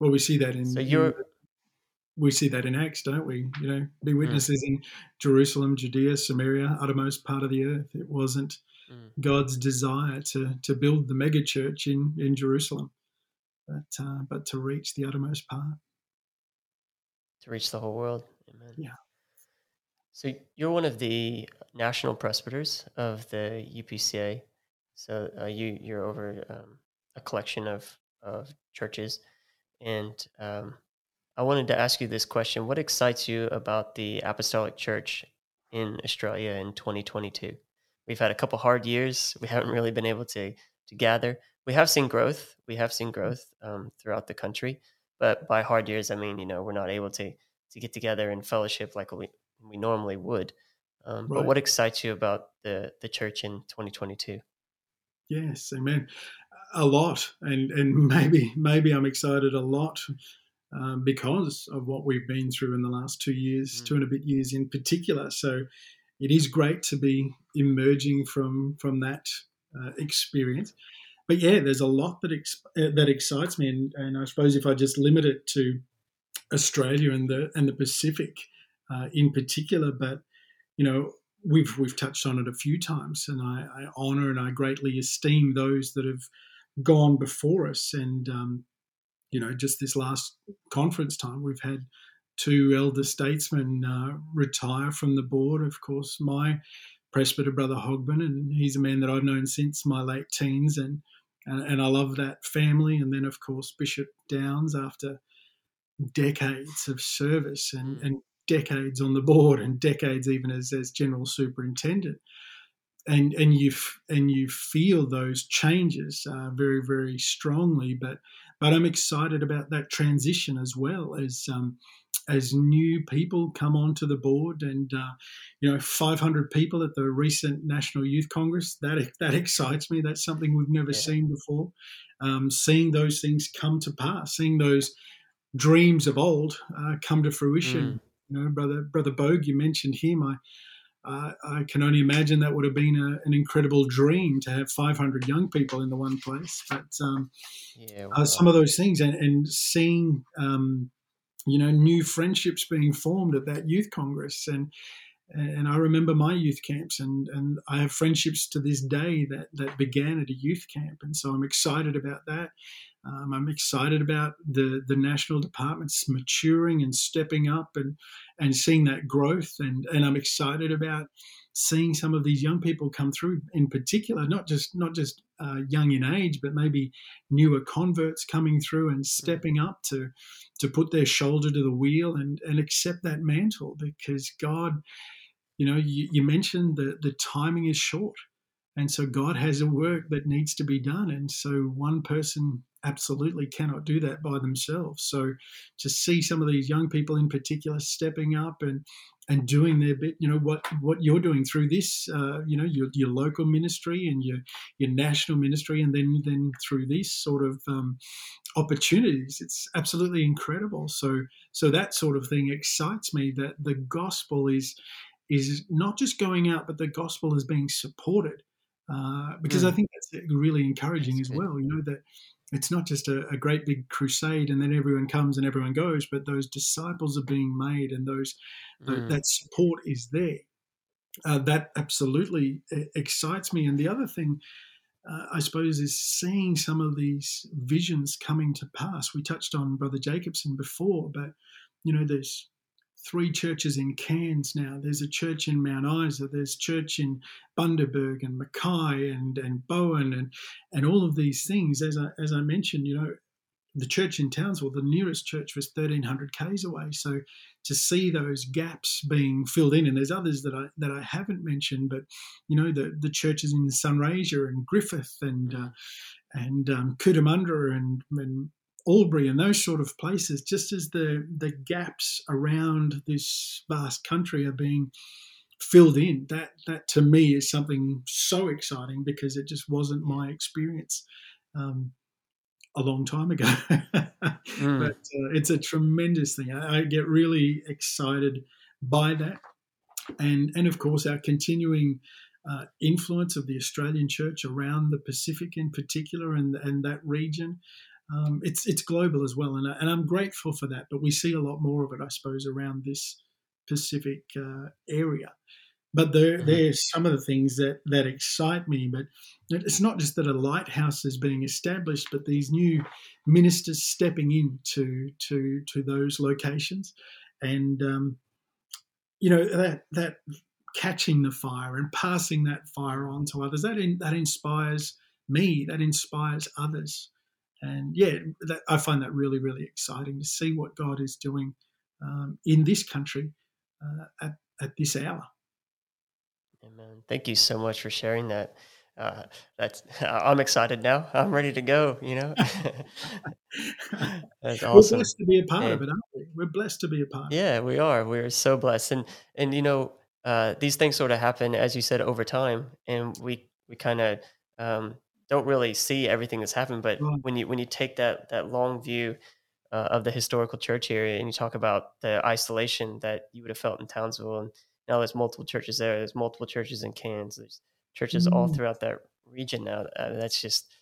Well, we see that in. So you're- we see that in Acts, don't we? You know, be witnesses in Jerusalem, Judea, Samaria, uttermost part of the earth. It wasn't Mm. God's desire to to build the mega church in in Jerusalem, but uh, but to reach the uttermost part. to reach the whole world. Amen. Yeah. So you're one of the national presbyters of the UPCA. So uh, you you're over um, a collection of of churches, and um, I wanted to ask you this question: What excites you about the Apostolic Church in Australia in 2022? We've had a couple hard years. We haven't really been able to to gather. We have seen growth. We have seen growth um, throughout the country, but by hard years, I mean you know we're not able to to get together and fellowship like we we normally would. Um, But what excites you about the the church in 2022? Yes, amen. A lot, and and maybe maybe I'm excited a lot um, because of what we've been through in the last two years, Mm. two and a bit years in particular. So it is great to be emerging from from that uh, experience. But yeah, there's a lot that ex- uh, that excites me, and, and I suppose if I just limit it to Australia and the and the Pacific uh, in particular, but you know we've we've touched on it a few times, and I, I honour and I greatly esteem those that have gone before us. And um, you know, just this last conference time, we've had two elder statesmen uh, retire from the board. Of course, my presbyter brother Hogben, and he's a man that I've known since my late teens, and and, and I love that family. And then, of course, Bishop Downs after decades of service and, Mm. and decades on the board and decades even as, as general superintendent and and you f- and you feel those changes uh, very very strongly but but I'm excited about that transition as well as um, as new people come onto the board and uh, you know 500 people at the recent National Youth Congress that that excites me. That's something we've never Yeah. seen before. Um, seeing those things come to pass seeing those dreams of old uh, come to fruition. You know brother brother Bogue you mentioned him. I uh, I can only imagine that would have been a, an incredible dream to have 500 young people in the one place. But um, Yeah, uh, some of those things and, and seeing, um, you know, new friendships being formed at that youth congress. And and I remember my youth camps, and, and I have friendships to this day that, that began at a youth camp. And so I'm excited about that. Um, I'm excited about the, the national departments maturing and stepping up and, and seeing that growth. And, and I'm excited about seeing some of these young people come through in particular, not just not just uh, young in age, but maybe newer converts coming through and stepping up to to put their shoulder to the wheel and, and accept that mantle because God, you know, you, you mentioned that the timing is short. And so God has a work that needs to be done. And so one person absolutely cannot do that by themselves. So to see some of these young people in particular stepping up and and doing their bit, you know, what what you're doing through this, uh, you know, your, your local ministry and your your national ministry, and then then through these sort of um, opportunities, it's absolutely incredible. So so that sort of thing excites me that the gospel is is not just going out, but the gospel is being supported. Uh, because I Mm. think that's really encouraging That's as well. You know that it's not just a, a great big crusade and then everyone comes and everyone goes, but those disciples are being made and those tho- Mm. that support is there. Uh, that absolutely excites me. And the other thing, uh, I suppose, is seeing some of these visions coming to pass. We touched on Brother Jacobson before, but you know, there's three churches in Cairns now. There's a church in Mount Isa. There's church in Bundaberg and Mackay and and Bowen and and all of these things. As I as I mentioned, you know, the church in Townsville, the nearest church was 1,300 k's away. So to see those gaps being filled in, and there's others that I that I haven't mentioned, but you know the the churches in Sunraysia and Griffith and uh, and um, Cootamundra and, and Albury and those sort of places, just as the the gaps around this vast country are being filled in. That that to me is something so exciting because it just wasn't my experience. Um, a long time ago. mm. But uh, it's a tremendous thing. I, I, get really excited by that, and and of course our continuing uh, influence of the Australian Church around the Pacific in particular, and and that region. Um, it's it's global as well, and I, and I'm grateful for that. But we see a lot more of it, I suppose, around this Pacific uh, area. But there, mm-hmm. there's some of the things that, that excite me. But it's not just that a lighthouse is being established, but these new ministers stepping into to to those locations, and um, you know that that catching the fire and passing that fire on to others that in, that inspires me. That inspires others, and yeah, that, I find that really really exciting to see what God is doing um, in this country uh, at at this hour. Amen. Thank you so much for sharing that. Uh, that's I'm excited now. I'm ready to go. You know, that's awesome. We're blessed to be a part and, of it, aren't we? We're blessed to be a part. Yeah, we are. We're so blessed, and and you know, uh, these things sort of happen as you said over time, and we we kind of um, don't really see everything that's happened. But right. when you when you take that that long view uh, of the historical church area, and you talk about the isolation that you would have felt in Townsville and now there's multiple churches there. There's multiple churches in Cairns. There's churches mm. all throughout that region now. Uh, that's just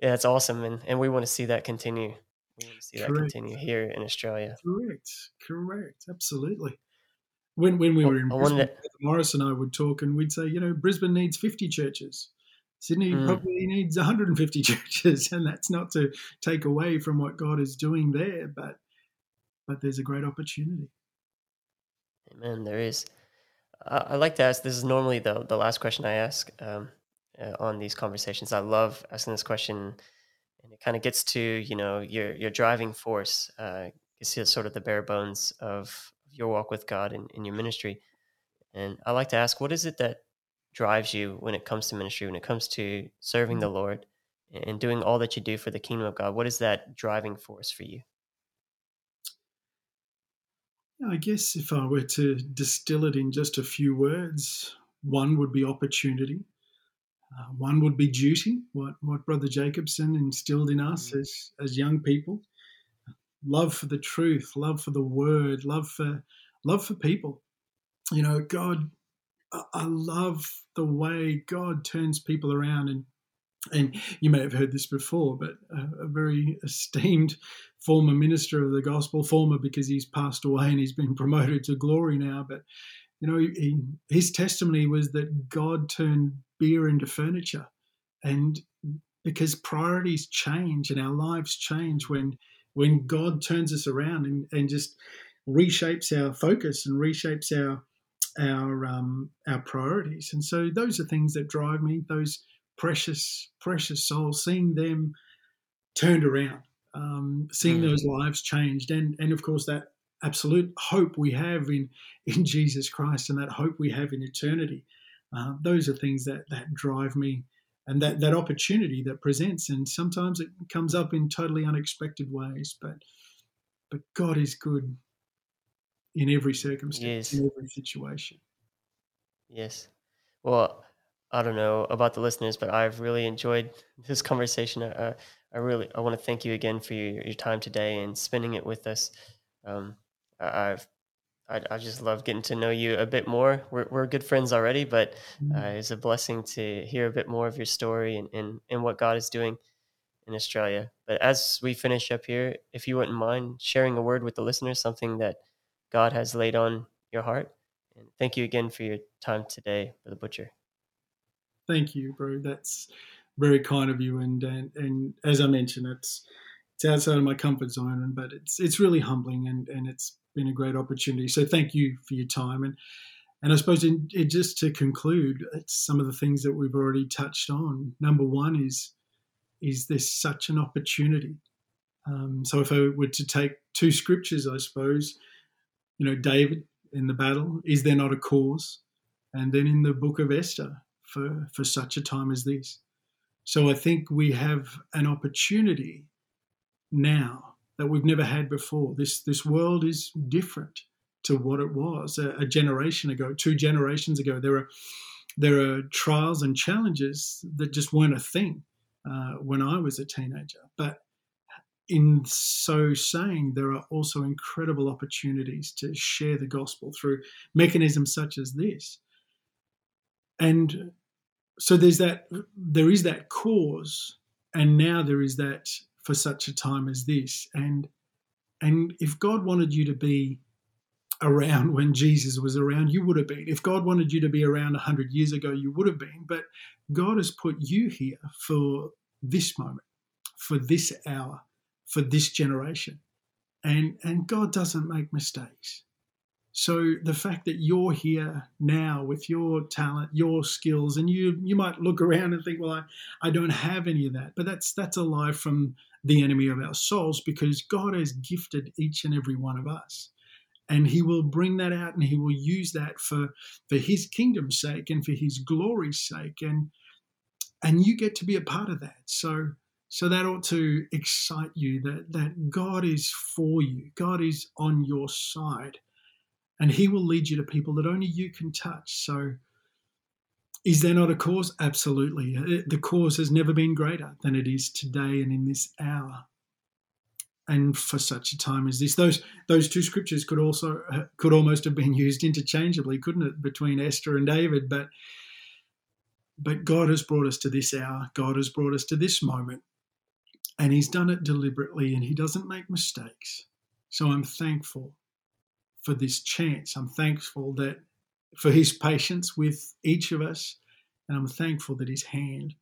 yeah, it's awesome, and and we want to see that continue. We want to see Correct. that continue here in Australia. Correct, correct, absolutely. When when we were in Brisbane, to... Morris and I would talk, and we'd say, you know, Brisbane needs 50 churches. Sydney mm. probably needs 150 churches, and that's not to take away from what God is doing there, but but there's a great opportunity. Amen. There is. Uh, I like to ask. This is normally the the last question I ask um, uh, on these conversations. I love asking this question, and it kind of gets to you know your your driving force. Uh, it's sort of the bare bones of your walk with God and in your ministry. And I like to ask, what is it that drives you when it comes to ministry, when it comes to serving the mm-hmm. Lord and doing all that you do for the kingdom of God? What is that driving force for you? I guess if I were to distill it in just a few words, one would be opportunity. Uh, one would be duty, what, what Brother Jacobson instilled in us mm. as, as young people. Love for the truth, love for the word, love for love for people. You know, God, I, love the way God turns people around and and you may have heard this before, but a, a, very esteemed former minister of the gospel, former because he's passed away and he's been promoted to glory now. But you know, he, his testimony was that God turned beer into furniture, and because priorities change and our lives change when when God turns us around and, and just reshapes our focus and reshapes our our um, our priorities. And so those are things that drive me. Those precious, precious souls, seeing them turned around, um, seeing mm. those lives changed, and and of course that absolute hope we have in in Jesus Christ and that hope we have in eternity. Uh, those are things that that drive me, and that that opportunity that presents, and sometimes it comes up in totally unexpected ways, but but God is good in every circumstance, yes. in every situation. Yes. Well, I don't know about the listeners, but I've really enjoyed this conversation. Uh, I really I want to thank you again for your, your time today and spending it with us. Um, I've I, I, just love getting to know you a bit more. We're, we're good friends already, but uh, mm-hmm. it's a blessing to hear a bit more of your story and, and, and what God is doing in Australia. But as we finish up here, if you wouldn't mind sharing a word with the listeners, something that God has laid on your heart. And thank you again for your time today, Brother Butcher thank you, bro. That's very kind of you. And and, and as I mentioned, it's it's outside of my comfort zone, but it's it's really humbling and and it's been a great opportunity. So thank you for your time and. And I suppose in, in just to conclude, some of the things that we've already touched on. Number one is is there's such an opportunity Um, so if I were to take two scriptures, I suppose, you know, David in the battle, is there not a cause? And then in the book of Esther, for, for such a time as this. So I think we have an opportunity now that we've never had before. This this world is different to what it was a, a generation ago, two generations ago. There are there are trials and challenges that just weren't a thing uh, when I was a teenager. But in so saying, there are also incredible opportunities to share the gospel through mechanisms such as this. And so there's that, there is that cause, and now there is that for such a time as this. And and if God wanted you to be around when Jesus was around, you would have been. If God wanted you to be around 100 years ago, you would have been. But God has put you here for this moment, for this hour, for this generation. And, and God doesn't make mistakes. So the fact that you're here now with your talent, your skills, and you you might look around and think, well, I, I don't have any of that. But that's that's a lie from the enemy of our souls because God has gifted each and every one of us and he will bring that out and he will use that for for his kingdom's sake and for his glory's sake and and you get to be a part of that so so that ought to excite you that that god is for you god is on your side and he will lead you to people that only you can touch so is there not a cause absolutely the cause has never been greater than it is today and in this hour and for such a time as this. Those those two scriptures could also uh, could almost have been used interchangeably, couldn't it, between Esther and David? But but God has brought us to this hour. God has brought us to this moment, and He's done it deliberately, and He doesn't make mistakes. So I'm thankful for this chance. I'm thankful that for His patience with each of us, and I'm thankful that His hand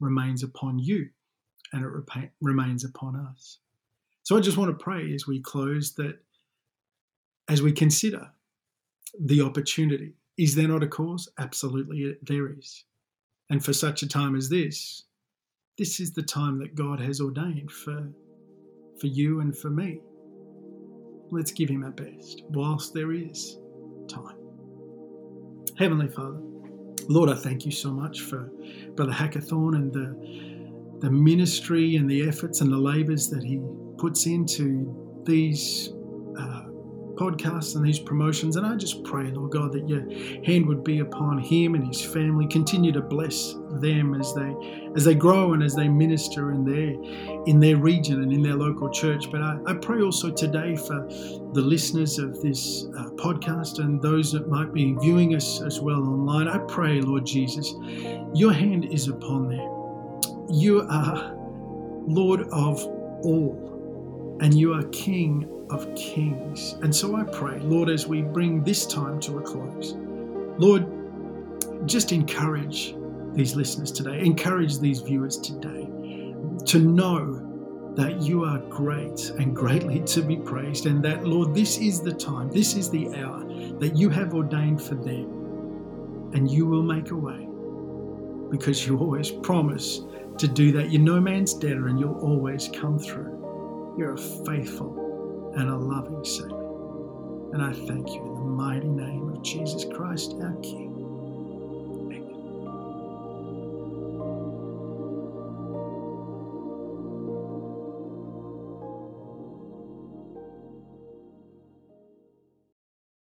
remains upon you, and it remains upon us. So I just want to pray as we close that as we consider the opportunity, is there not a cause? Absolutely, there is. And for such a time as this, this is the time that God has ordained for, for you and for me. Let's give Him our best whilst there is time. Heavenly Father, Lord, I thank you so much for Brother Hackathorn and the, the ministry and the efforts and the labours that he puts into these uh, podcasts and these promotions. And I just pray, Lord God, that your hand would be upon him and his family. Continue to bless them as they as they grow and as they minister in their in their region and in their local church. But I, I pray also today for the listeners of this uh, podcast and those that might be viewing us as well online. I pray, Lord Jesus, your hand is upon them. You are Lord of all and you are King of kings. And so I pray, Lord, as we bring this time to a close, Lord, just encourage these listeners today, encourage these viewers today to know that you are great and greatly to be praised, and that, Lord, this is the time, this is the hour that you have ordained for them, and you will make a way because you always promise to do that. You're no man's debtor, and you'll always come through. You're a faithful and a loving Savior. And I thank you in the mighty name of Jesus Christ, our King.